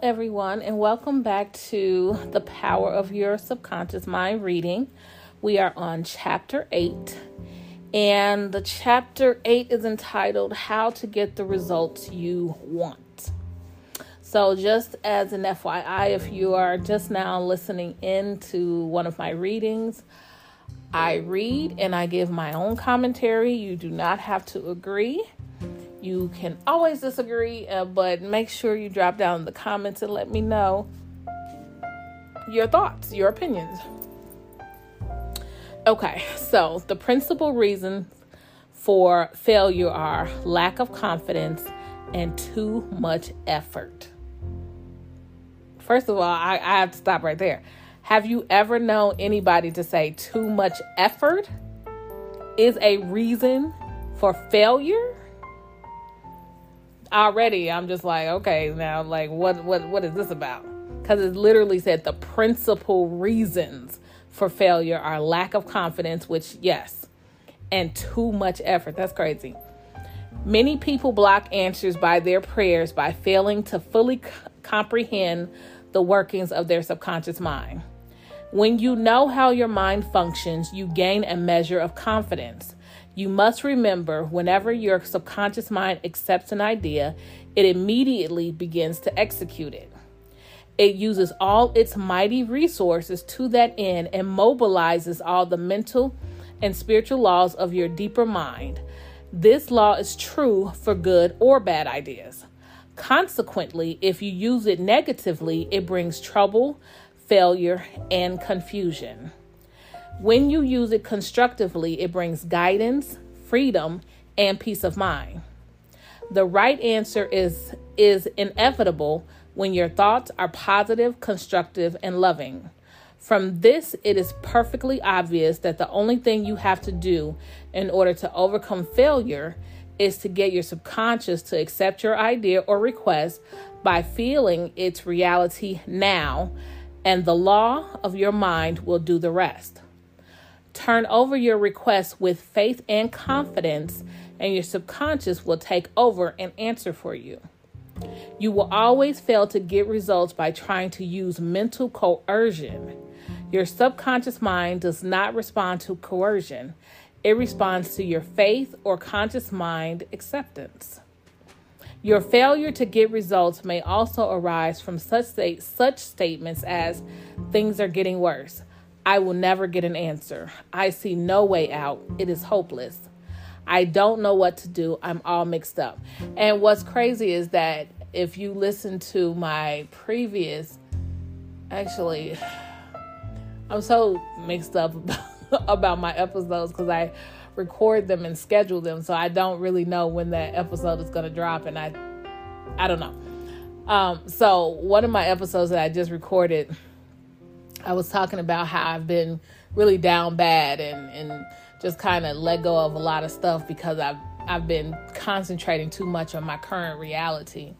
Everyone, and welcome back to the Power of Your Subconscious Mind reading. We are on chapter 8, and the chapter 8 is entitled How to Get the Results You Want. So, just as an FYI, if you are just now listening in to one of my readings, I read and I give my own commentary. You do not have to agree. You can always disagree, uh, but make sure you drop down in the comments and let me know your thoughts, your opinions. Okay, so the principal reasons for failure are lack of confidence and too much effort. First of all, I, I have to stop right there. Have you ever known anybody to say too much effort is a reason for failure? Already I'm just like, okay, now like what what what is this about? Cuz it literally said the principal reasons for failure are lack of confidence, which yes, and too much effort. That's crazy. Many people block answers by their prayers by failing to fully c- comprehend the workings of their subconscious mind. When you know how your mind functions, you gain a measure of confidence. You must remember whenever your subconscious mind accepts an idea, it immediately begins to execute it. It uses all its mighty resources to that end and mobilizes all the mental and spiritual laws of your deeper mind. This law is true for good or bad ideas. Consequently, if you use it negatively, it brings trouble, failure, and confusion. When you use it constructively, it brings guidance, freedom, and peace of mind. The right answer is is inevitable when your thoughts are positive, constructive, and loving. From this, it is perfectly obvious that the only thing you have to do in order to overcome failure is to get your subconscious to accept your idea or request by feeling its reality now, and the law of your mind will do the rest. Turn over your request with faith and confidence, and your subconscious will take over and answer for you. You will always fail to get results by trying to use mental coercion. Your subconscious mind does not respond to coercion, it responds to your faith or conscious mind acceptance. Your failure to get results may also arise from such, state, such statements as things are getting worse. I will never get an answer. I see no way out. It is hopeless. I don't know what to do. I'm all mixed up. And what's crazy is that if you listen to my previous, actually, I'm so mixed up about, my episodes because I record them and schedule them, so I don't really know when that episode is going to drop, and I, I don't know. Um, so one of my episodes that I just recorded I was talking about how I've been really down bad and, and just kind of let go of a lot of stuff because I've I've been concentrating too much on my current reality.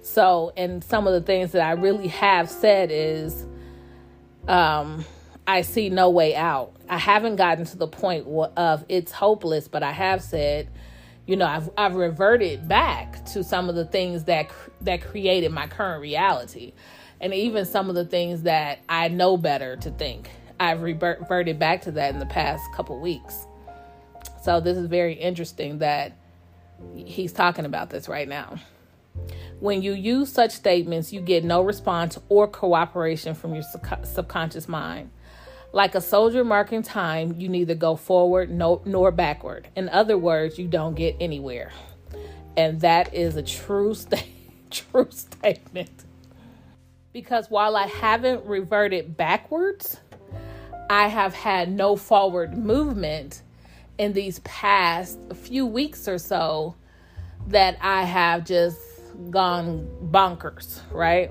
So, and some of the things that I really have said is um I see no way out. I haven't gotten to the point of it's hopeless, but I have said, you know, I've I've reverted back to some of the things that that created my current reality and even some of the things that I know better to think. I've reverted back to that in the past couple weeks. So this is very interesting that he's talking about this right now. When you use such statements, you get no response or cooperation from your subconscious mind. Like a soldier marking time, you neither go forward nor backward. In other words, you don't get anywhere. And that is a true sta- true statement because while I haven't reverted backwards, I have had no forward movement in these past few weeks or so that I have just gone bonkers, right?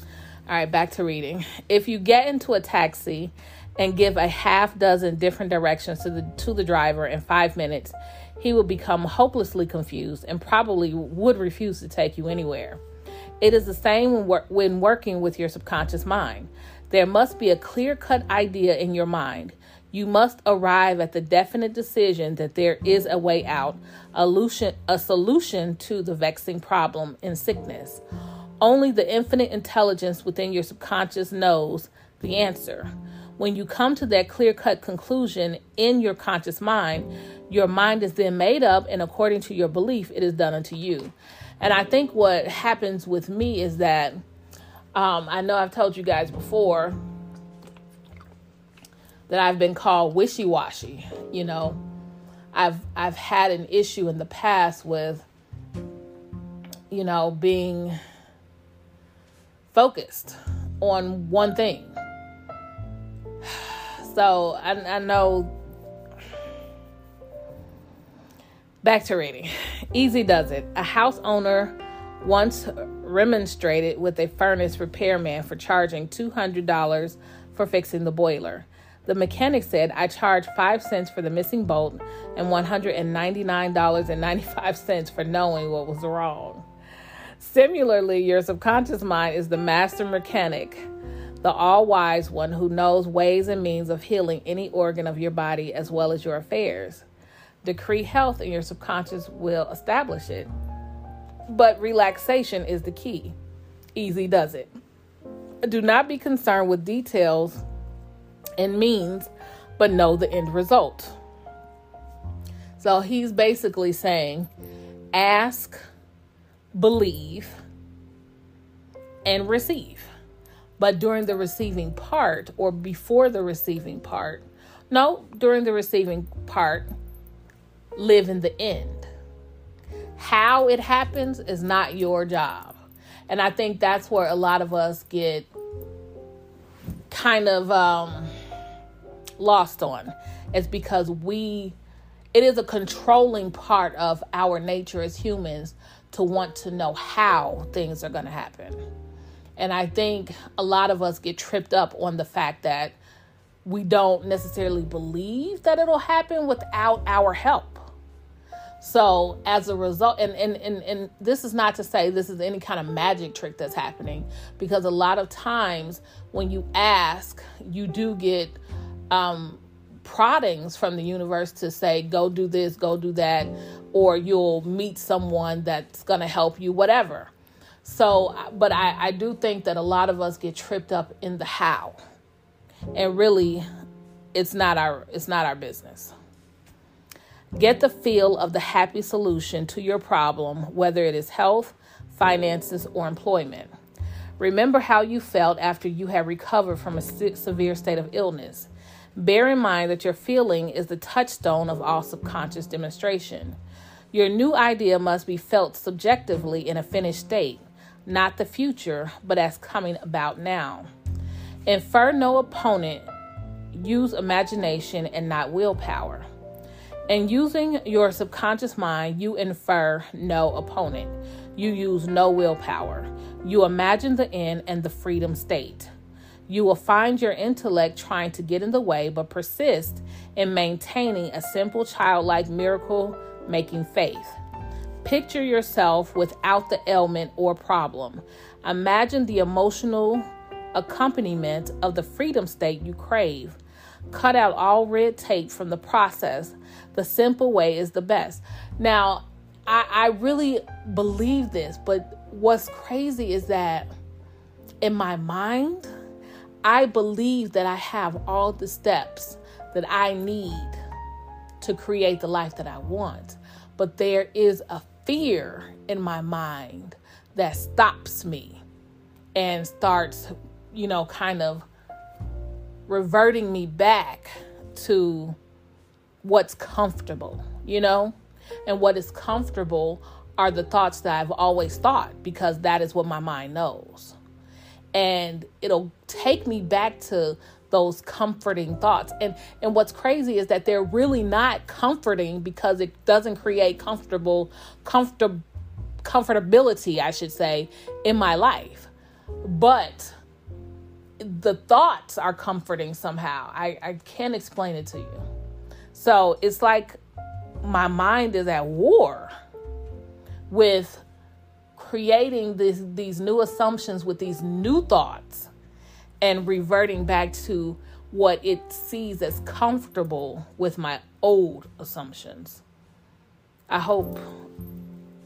All right, back to reading. If you get into a taxi and give a half dozen different directions to the to the driver in 5 minutes, he will become hopelessly confused and probably would refuse to take you anywhere. It is the same when, wor- when working with your subconscious mind. There must be a clear-cut idea in your mind. You must arrive at the definite decision that there is a way out, a solution, a solution to the vexing problem in sickness. Only the infinite intelligence within your subconscious knows the answer. When you come to that clear cut conclusion in your conscious mind, your mind is then made up, and according to your belief, it is done unto you. And I think what happens with me is that um, I know I've told you guys before that I've been called wishy washy. You know, I've I've had an issue in the past with, you know, being focused on one thing. So I, I know. Back to reading. Easy does it. A house owner once remonstrated with a furnace repairman for charging $200 for fixing the boiler. The mechanic said, I charge 5 cents for the missing bolt and $199.95 for knowing what was wrong. Similarly, your subconscious mind is the master mechanic, the all wise one who knows ways and means of healing any organ of your body as well as your affairs. Decree health, and your subconscious will establish it. But relaxation is the key. Easy does it. Do not be concerned with details and means, but know the end result. So he's basically saying ask believe, and receive. But during the receiving part or before the receiving part, no, during the receiving part, live in the end. How it happens is not your job. And I think that's where a lot of us get kind of um, lost on. It's because we, it is a controlling part of our nature as humans to want to know how things are going to happen. And I think a lot of us get tripped up on the fact that we don't necessarily believe that it'll happen without our help. So as a result, and, and, and, and this is not to say this is any kind of magic trick that's happening, because a lot of times when you ask, you do get um, proddings from the universe to say, go do this, go do that, or you'll meet someone that's going to help you, whatever. So, but I, I do think that a lot of us get tripped up in the how. And really, it's not our it's not our business. Get the feel of the happy solution to your problem, whether it is health, finances, or employment. Remember how you felt after you had recovered from a severe state of illness. Bear in mind that your feeling is the touchstone of all subconscious demonstration. Your new idea must be felt subjectively in a finished state, not the future, but as coming about now. Infer no opponent, use imagination and not willpower. In using your subconscious mind, you infer no opponent. You use no willpower. You imagine the end and the freedom state. You will find your intellect trying to get in the way, but persist in maintaining a simple childlike miracle making faith. Picture yourself without the ailment or problem. Imagine the emotional accompaniment of the freedom state you crave. Cut out all red tape from the process. The simple way is the best. Now, I, I really believe this, but what's crazy is that in my mind, I believe that I have all the steps that I need to create the life that I want. But there is a fear in my mind that stops me and starts, you know, kind of reverting me back to what's comfortable, you know? And what is comfortable are the thoughts that I've always thought because that is what my mind knows and it'll take me back to those comforting thoughts. And and what's crazy is that they're really not comforting because it doesn't create comfortable comfortable comfortability, I should say, in my life. But the thoughts are comforting somehow. I, I can't explain it to you. So it's like my mind is at war with creating this, these new assumptions with these new thoughts and reverting back to what it sees as comfortable with my old assumptions. I hope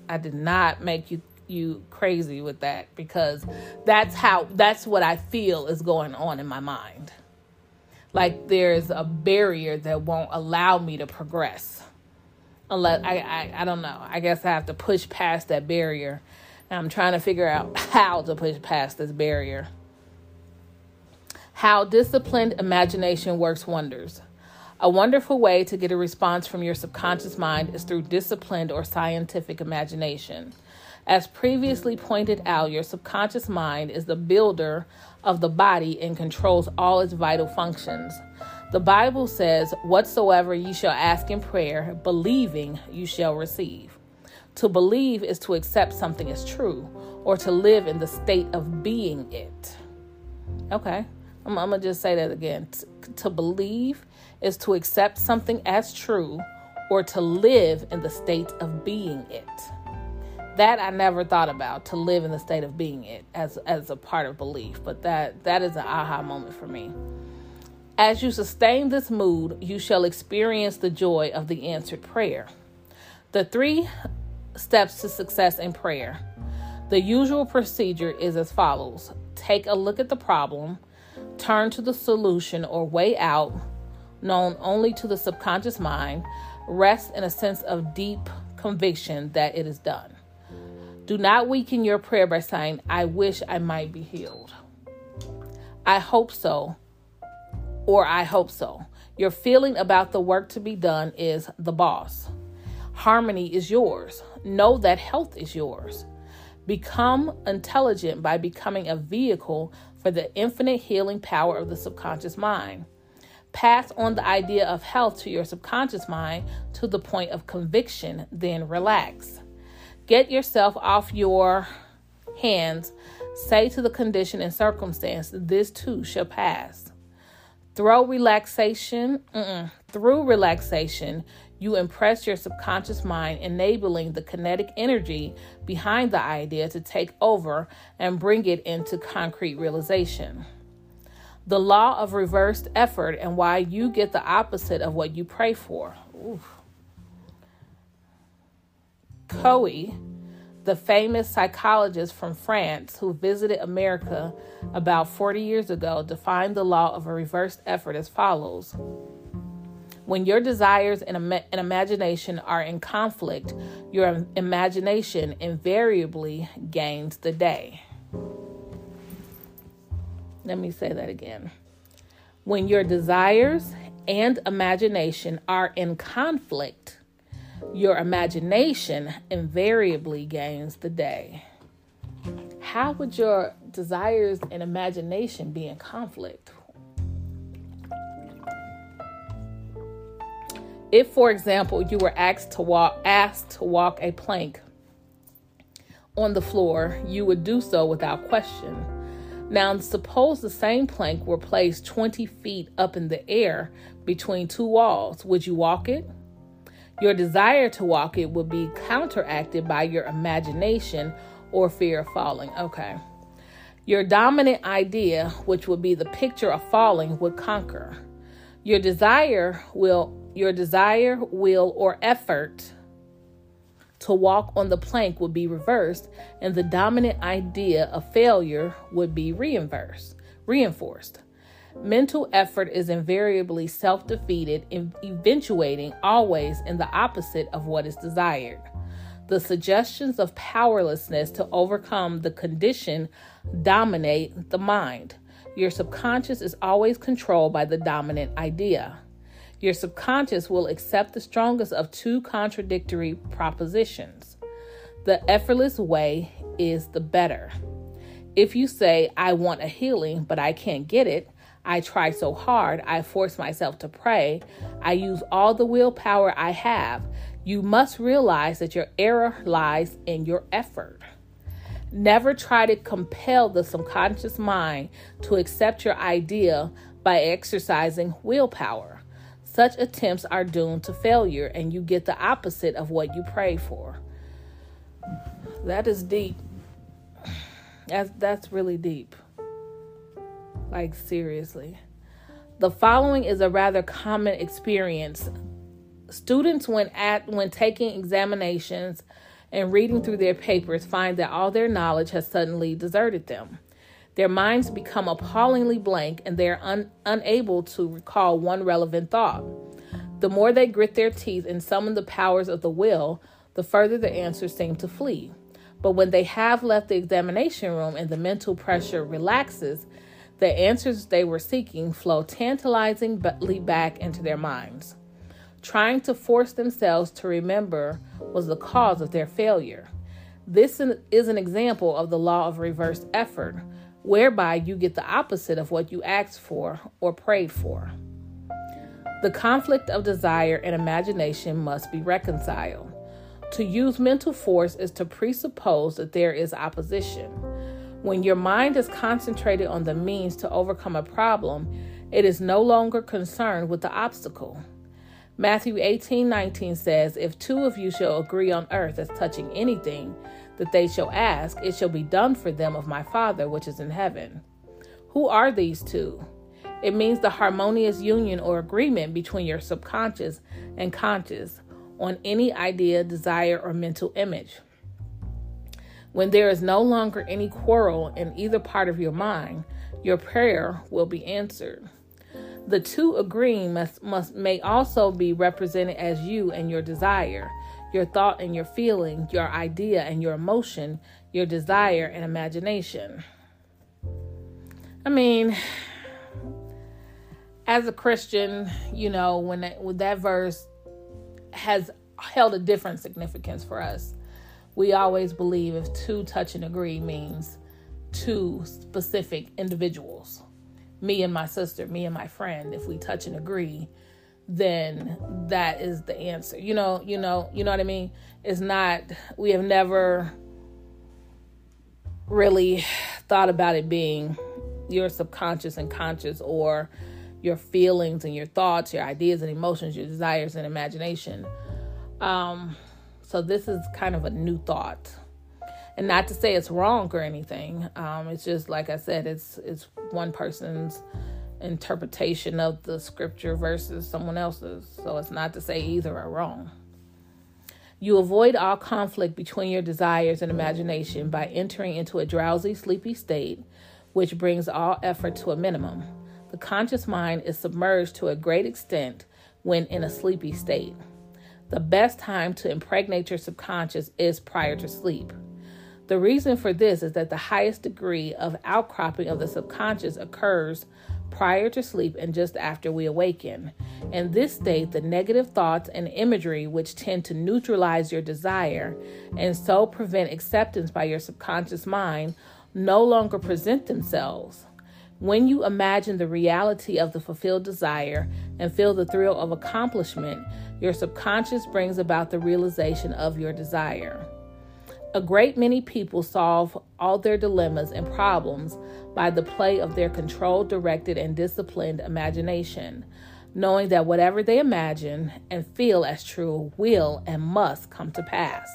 I did not make you you crazy with that because that's how that's what I feel is going on in my mind. Like there's a barrier that won't allow me to progress. Unless I, I I don't know. I guess I have to push past that barrier. And I'm trying to figure out how to push past this barrier. How disciplined imagination works wonders. A wonderful way to get a response from your subconscious mind is through disciplined or scientific imagination. As previously pointed out, your subconscious mind is the builder of the body and controls all its vital functions. The Bible says, Whatsoever ye shall ask in prayer, believing you shall receive. To believe is to accept something as true or to live in the state of being it. Okay, I'm, I'm to just say that again. T- to believe is to accept something as true or to live in the state of being it that I never thought about to live in the state of being it as as a part of belief, but that that is an aha moment for me. As you sustain this mood, you shall experience the joy of the answered prayer. The three steps to success in prayer. The usual procedure is as follows take a look at the problem, turn to the solution or way out, known only to the subconscious mind, rest in a sense of deep conviction that it is done. Do not weaken your prayer by saying, I wish I might be healed. I hope so, or I hope so. Your feeling about the work to be done is the boss. Harmony is yours. Know that health is yours. Become intelligent by becoming a vehicle for the infinite healing power of the subconscious mind. Pass on the idea of health to your subconscious mind to the point of conviction, then relax. Get yourself off your hands. Say to the condition and circumstance, this too shall pass. Through relaxation, through relaxation, you impress your subconscious mind, enabling the kinetic energy behind the idea to take over and bring it into concrete realization. The law of reversed effort and why you get the opposite of what you pray for. Oof. Coué, the famous psychologist from France who visited America about 40 years ago, defined the law of a reversed effort as follows. When your desires and, Im- and imagination are in conflict, your imagination invariably gains the day. Let me say that again. When your desires and imagination are in conflict, your imagination invariably gains the day. How would your desires and imagination be in conflict? If, for example, you were asked to walk asked to walk a plank on the floor, you would do so without question. Now, suppose the same plank were placed 20 feet up in the air between two walls. Would you walk it? Your desire to walk it would be counteracted by your imagination or fear of falling. Okay. Your dominant idea, which would be the picture of falling, would conquer. Your desire will your desire, will, or effort to walk on the plank would be reversed, and the dominant idea of failure would be reinforced. Mental effort is invariably self defeated, eventuating always in the opposite of what is desired. The suggestions of powerlessness to overcome the condition dominate the mind. Your subconscious is always controlled by the dominant idea. Your subconscious will accept the strongest of two contradictory propositions. The effortless way is the better. If you say, I want a healing, but I can't get it, I try so hard. I force myself to pray. I use all the willpower I have. You must realize that your error lies in your effort. Never try to compel the subconscious mind to accept your idea by exercising willpower. Such attempts are doomed to failure, and you get the opposite of what you pray for. That is deep. That's, that's really deep. Like, seriously. The following is a rather common experience. Students, when at when taking examinations and reading through their papers, find that all their knowledge has suddenly deserted them. Their minds become appallingly blank and they are un- unable to recall one relevant thought. The more they grit their teeth and summon the powers of the will, the further the answers seem to flee. But when they have left the examination room and the mental pressure relaxes, the answers they were seeking flow tantalizingly back into their minds. Trying to force themselves to remember was the cause of their failure. This is an example of the law of reversed effort, whereby you get the opposite of what you asked for or prayed for. The conflict of desire and imagination must be reconciled. To use mental force is to presuppose that there is opposition. When your mind is concentrated on the means to overcome a problem, it is no longer concerned with the obstacle. Matthew 18 19 says, If two of you shall agree on earth as touching anything that they shall ask, it shall be done for them of my Father which is in heaven. Who are these two? It means the harmonious union or agreement between your subconscious and conscious on any idea, desire, or mental image. When there is no longer any quarrel in either part of your mind, your prayer will be answered. The two agreeing must, must may also be represented as you and your desire, your thought and your feeling, your idea and your emotion, your desire and imagination. I mean, as a Christian, you know, when that, when that verse has held a different significance for us. We always believe if two touch and agree means two specific individuals. Me and my sister, me and my friend, if we touch and agree, then that is the answer. You know, you know, you know what I mean? It's not we have never really thought about it being your subconscious and conscious or your feelings and your thoughts, your ideas and emotions, your desires and imagination. Um, so this is kind of a new thought. And not to say it's wrong or anything. Um, it's just like I said, it's it's one person's interpretation of the scripture versus someone else's. So it's not to say either are wrong. You avoid all conflict between your desires and imagination by entering into a drowsy, sleepy state, which brings all effort to a minimum. The conscious mind is submerged to a great extent when in a sleepy state. The best time to impregnate your subconscious is prior to sleep. The reason for this is that the highest degree of outcropping of the subconscious occurs prior to sleep and just after we awaken. In this state, the negative thoughts and imagery, which tend to neutralize your desire and so prevent acceptance by your subconscious mind, no longer present themselves. When you imagine the reality of the fulfilled desire and feel the thrill of accomplishment, your subconscious brings about the realization of your desire. A great many people solve all their dilemmas and problems by the play of their controlled, directed, and disciplined imagination, knowing that whatever they imagine and feel as true will and must come to pass.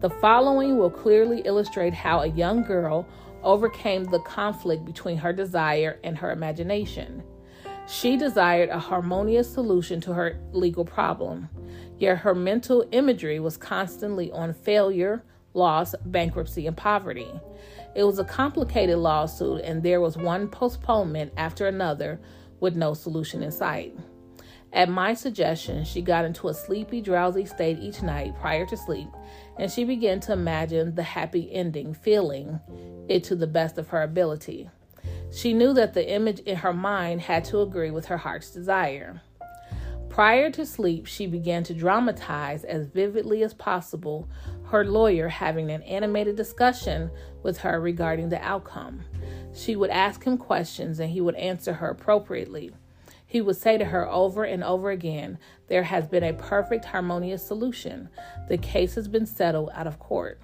The following will clearly illustrate how a young girl overcame the conflict between her desire and her imagination. She desired a harmonious solution to her legal problem, yet her mental imagery was constantly on failure, loss, bankruptcy, and poverty. It was a complicated lawsuit, and there was one postponement after another with no solution in sight. At my suggestion, she got into a sleepy, drowsy state each night prior to sleep, and she began to imagine the happy ending, feeling it to the best of her ability. She knew that the image in her mind had to agree with her heart's desire. Prior to sleep, she began to dramatize as vividly as possible her lawyer having an animated discussion with her regarding the outcome. She would ask him questions and he would answer her appropriately. He would say to her over and over again, There has been a perfect, harmonious solution. The case has been settled out of court.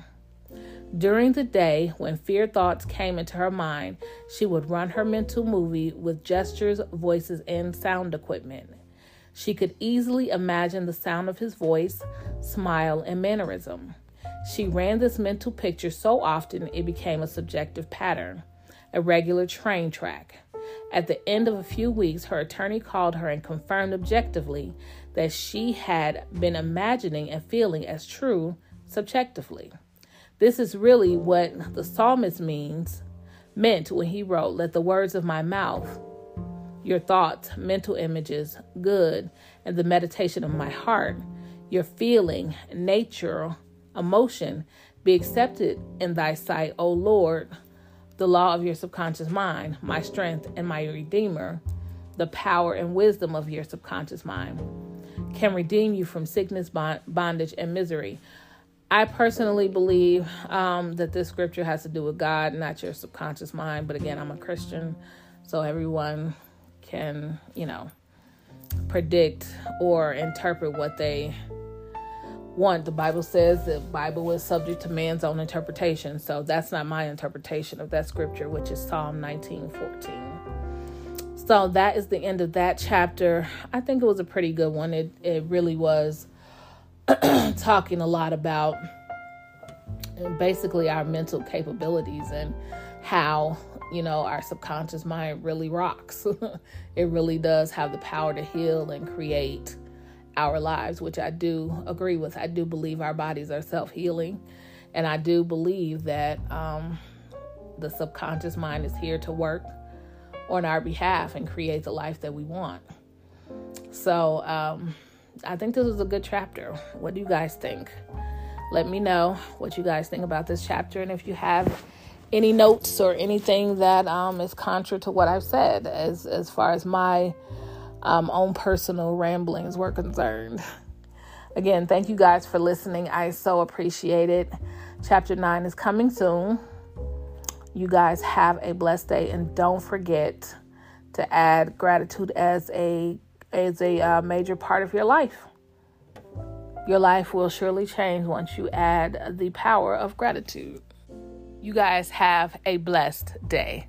During the day, when fear thoughts came into her mind, she would run her mental movie with gestures, voices, and sound equipment. She could easily imagine the sound of his voice, smile, and mannerism. She ran this mental picture so often it became a subjective pattern, a regular train track. At the end of a few weeks, her attorney called her and confirmed objectively that she had been imagining and feeling as true subjectively. This is really what the psalmist means meant when he wrote, Let the words of my mouth, your thoughts, mental images, good, and the meditation of my heart, your feeling, nature, emotion, be accepted in thy sight, O Lord, the law of your subconscious mind, my strength and my redeemer, the power and wisdom of your subconscious mind, can redeem you from sickness, bondage, and misery. I personally believe um, that this scripture has to do with God, not your subconscious mind. But again, I'm a Christian, so everyone can, you know, predict or interpret what they want. The Bible says the Bible is subject to man's own interpretation. So that's not my interpretation of that scripture, which is Psalm 19:14. So that is the end of that chapter. I think it was a pretty good one. It it really was talking a lot about basically our mental capabilities and how you know our subconscious mind really rocks it really does have the power to heal and create our lives, which I do agree with. I do believe our bodies are self healing, and I do believe that um, the subconscious mind is here to work on our behalf and create the life that we want. So, um, I think this is a good chapter. What do you guys think? Let me know what you guys think about this chapter, and if you have any notes or anything that um, is contrary to what I've said, as as far as my um, own personal ramblings were concerned. Again, thank you guys for listening. I so appreciate it. Chapter 9 is coming soon. You guys have a blessed day and don't forget to add gratitude as a as a uh, major part of your life. Your life will surely change once you add the power of gratitude. You guys have a blessed day.